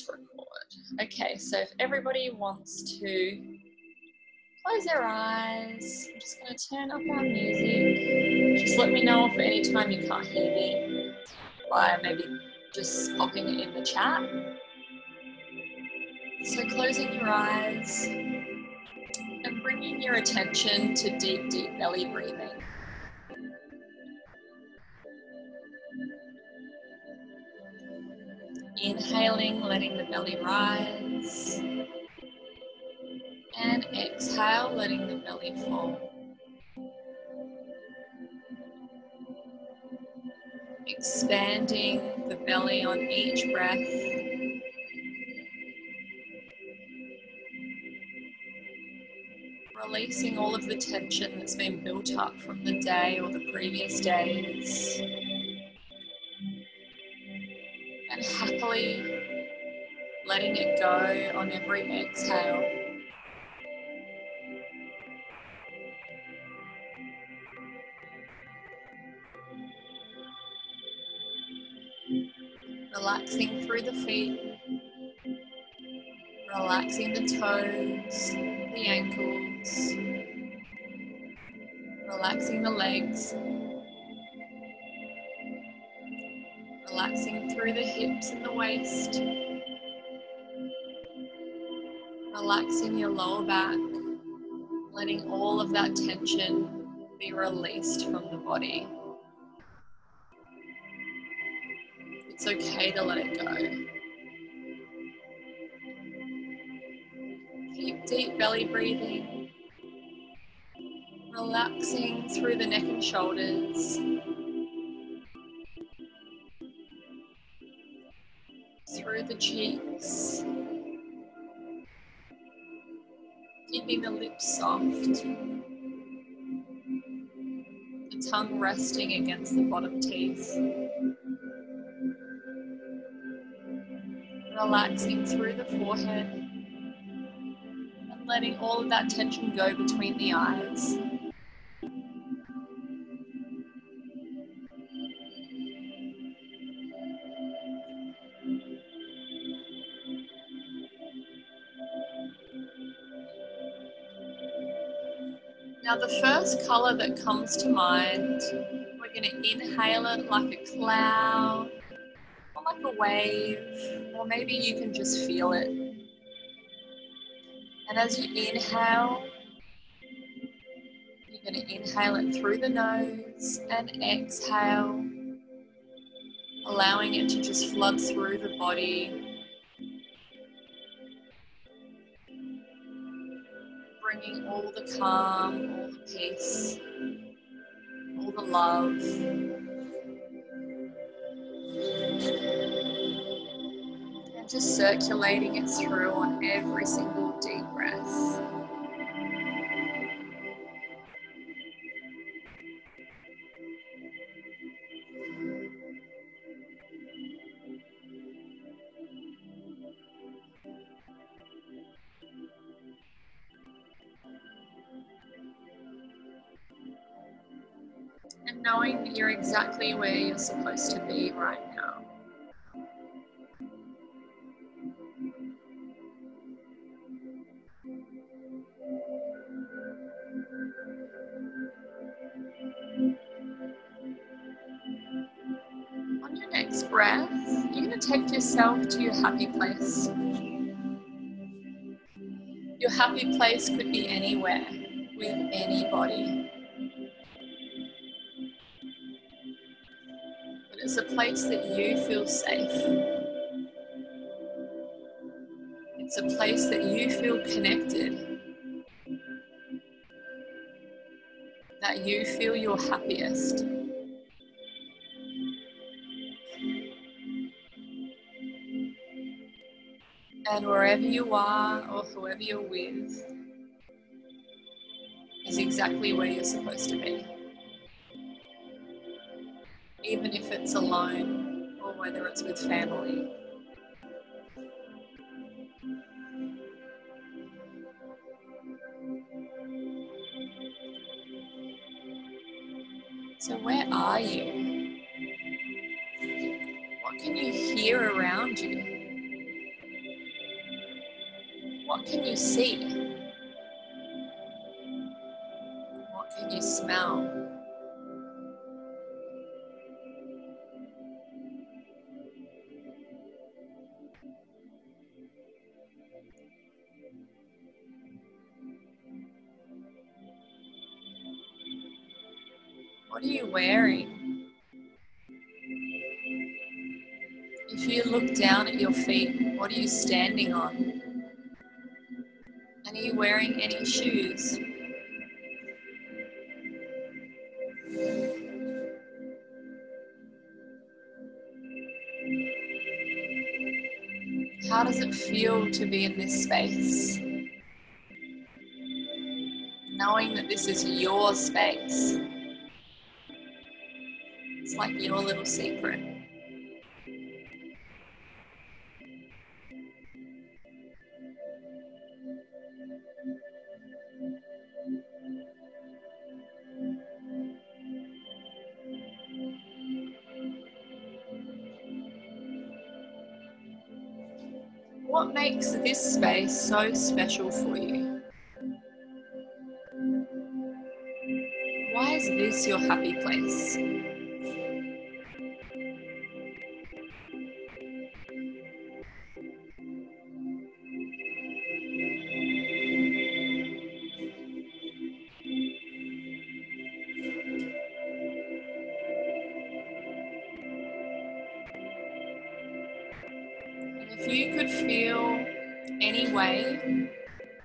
Let's record. Okay, so if everybody wants to close their eyes, I'm just going to turn up our music. Just let me know if at any time you can't hear me by maybe just popping it in the chat. So closing your eyes and bringing your attention to deep, deep belly breathing. Inhaling, letting the belly rise. And exhale, letting the belly fall. Expanding the belly on each breath. Releasing all of the tension that's been built up from the day or the previous days. Letting it go on every exhale. Relaxing through the feet, relaxing the toes, the ankles, relaxing the legs. Through the hips and the waist. Relaxing your lower back, letting all of that tension be released from the body. It's okay to let it go. Keep deep belly breathing, relaxing through the neck and shoulders. The cheeks, keeping the lips soft, the tongue resting against the bottom teeth. Relaxing through the forehead and letting all of that tension go between the eyes. Now, the first color that comes to mind, we're going to inhale it like a cloud or like a wave, or maybe you can just feel it. And as you inhale, you're going to inhale it through the nose and exhale, allowing it to just flood through the body bringing all the calm, all the peace, all the love. And just circulating it through on every single deep breath. Knowing that you're exactly where you're supposed to be right now. On your next breath, you're going to take yourself to your happy place. Your happy place could be anywhere with anybody. It's a place that you feel safe. It's a place that you feel connected. That you feel your happiest. And wherever you are or whoever you're with is exactly where you're supposed to be even if it's alone or whether it's with family. So, where are you? What can you hear around you? What can you see? What can you smell? Wearing? If you look down at your feet, what are you standing on? And are you wearing any shoes? How does it feel to be in this space? Knowing that this is your space. It's like your little secret. What makes this space so special for you? Why is this your happy place?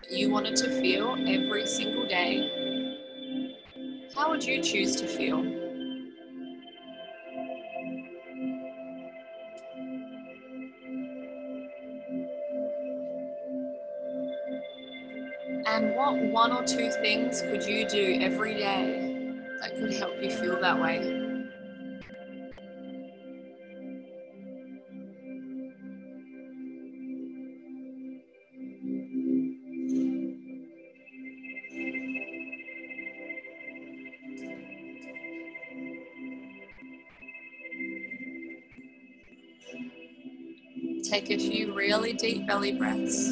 You wanted to feel every single day, how would you choose to feel? And what one or two things could you do every day that could help you feel that way? Take a few really deep belly breaths.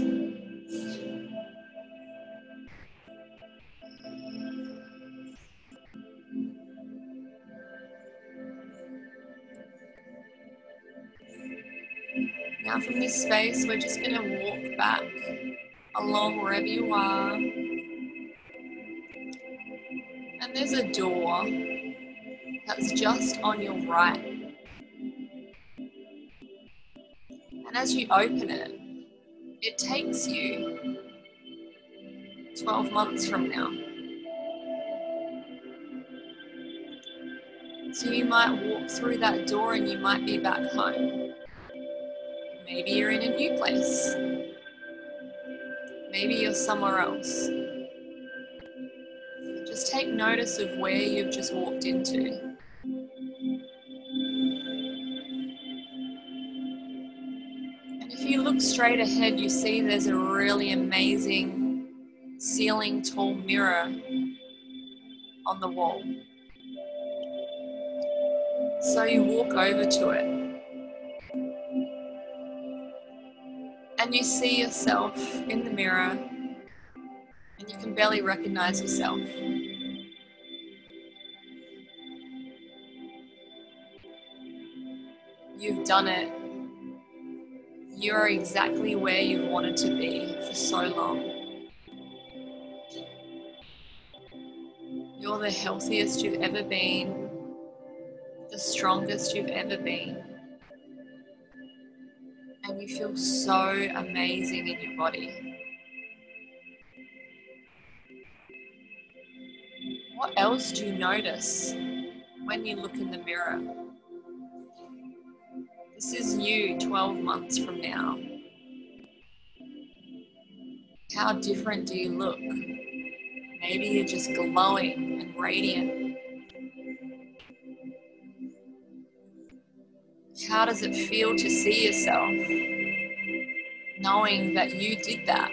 Now, from this space, we're just going to walk back along wherever you are. And there's a door that's just on your right. And as you open it, it takes you 12 months from now. So you might walk through that door and you might be back home. Maybe you're in a new place. Maybe you're somewhere else. Just take notice of where you've just walked into. If you look straight ahead, you see there's a really amazing ceiling tall mirror on the wall. So you walk over to it. And you see yourself in the mirror, and you can barely recognize yourself. You've done it. You're exactly where you've wanted to be for so long. You're the healthiest you've ever been, the strongest you've ever been. And you feel so amazing in your body. What else do you notice when you look in the mirror? This is you 12 months from now. How different do you look? Maybe you're just glowing and radiant. How does it feel to see yourself knowing that you did that?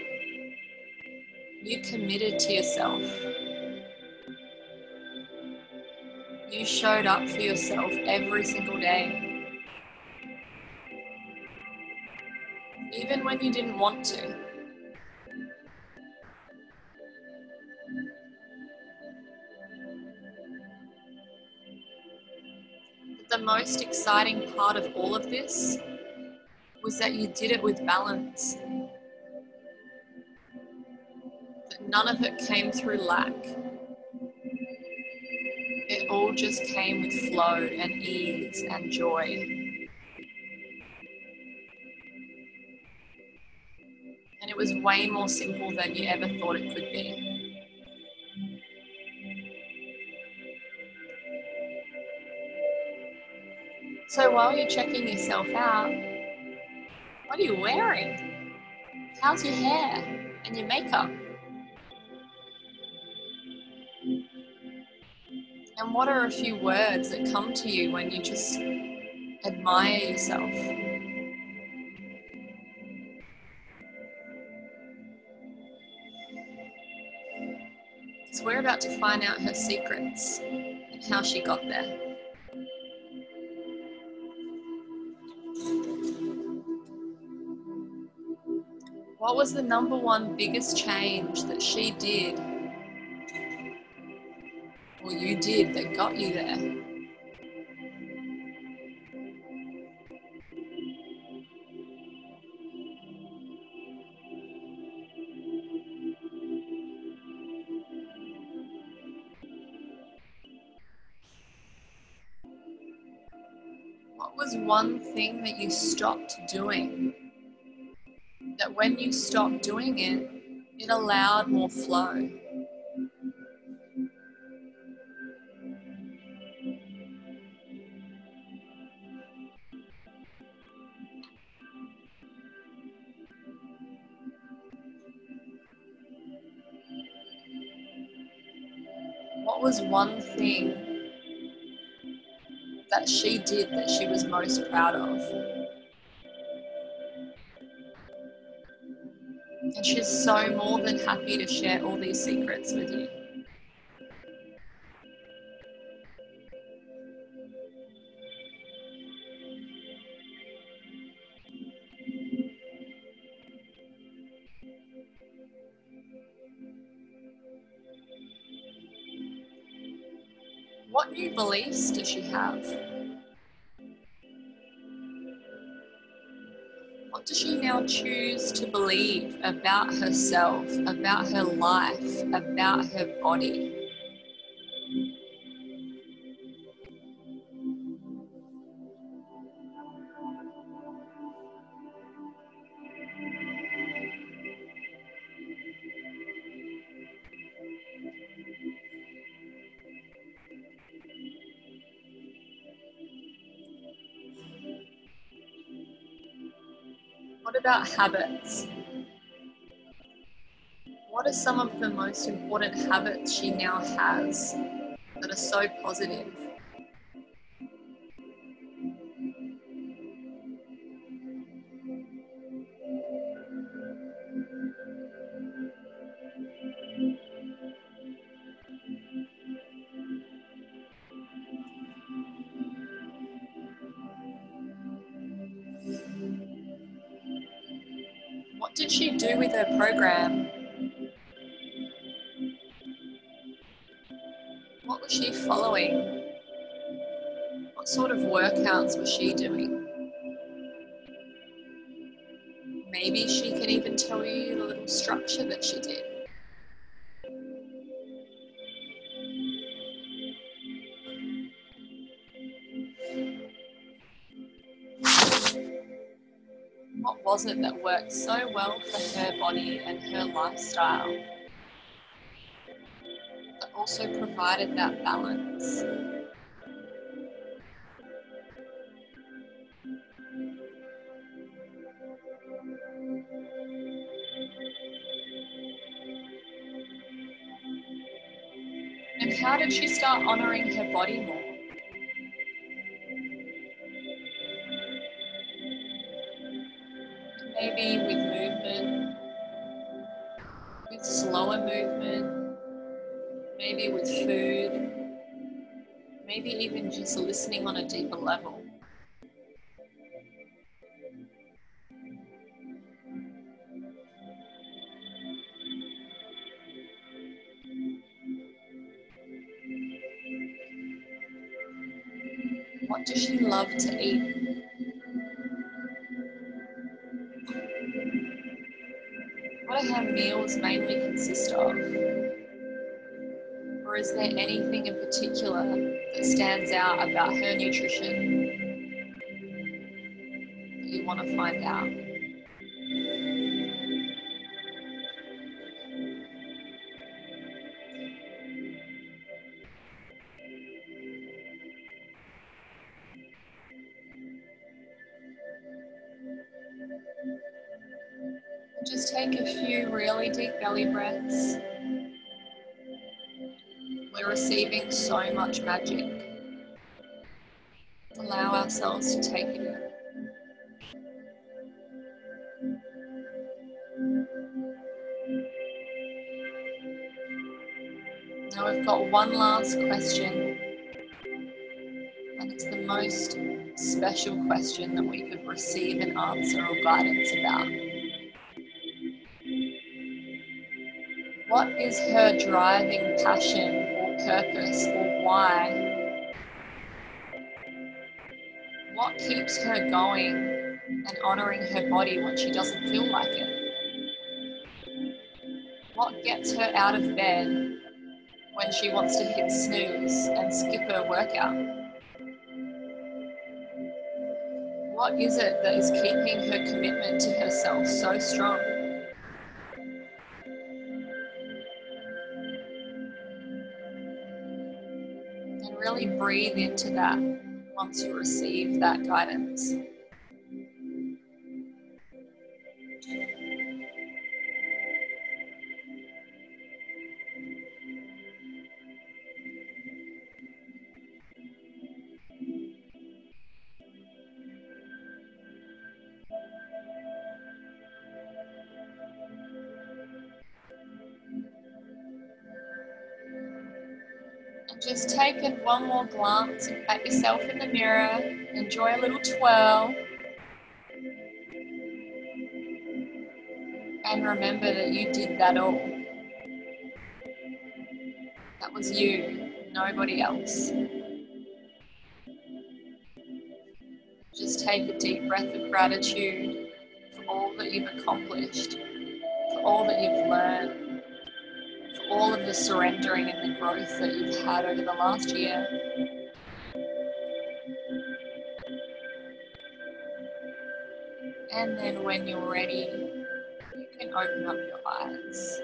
You committed to yourself. You showed up for yourself every single day. even when you didn't want to. But the most exciting part of all of this was that you did it with balance. That none of it came through lack. It all just came with flow and ease and joy. And it was way more simple than you ever thought it could be. So while you're checking yourself out, what are you wearing? How's your hair and your makeup? And what are a few words that come to you when you just admire yourself? So we're about to find out her secrets and how she got there. What was the number one biggest change that she did or you did that got you there? One thing that you stopped doing? that when you stopped doing it, it allowed more flow. What was one thing that she did that she was most proud of? And she's so more than happy to share all these secrets with you. What new beliefs does she have? what does she now choose to believe about herself, about her life, about her body? About habits. What are some of the most important habits she now has that are so positive? Did she do with her program? What was she following? What sort of workouts was she doing? Maybe she can even tell you the little structure that she did. Was it that worked so well for her body and her lifestyle, that also provided that balance? And how did she start honoring her body more? Maybe with movement, with slower movement, maybe with food, maybe even just listening on a deeper level. What does she love to eat? Meals mainly consist of? Or is there anything in particular that stands out about her nutrition that you want to find out? We're receiving so much magic. Allow ourselves to take it in. Now we've got one last question, and it's the most special question that we could receive an answer or guidance about. What is her driving passion purpose or why? What keeps her going and honoring her body when she doesn't feel like it? What gets her out of bed when she wants to hit snooze and skip her workout? What is it that is keeping her commitment to herself so strong? Really breathe into that once you receive that guidance. Just take one more glance at yourself in the mirror. Enjoy a little twirl. And remember that you did that all. That was you, nobody else. Just take a deep breath of gratitude for all that you've accomplished, for all that you've learned all of the surrendering and the growth that you've had over the last year. And then when you're ready, you can open up your eyes.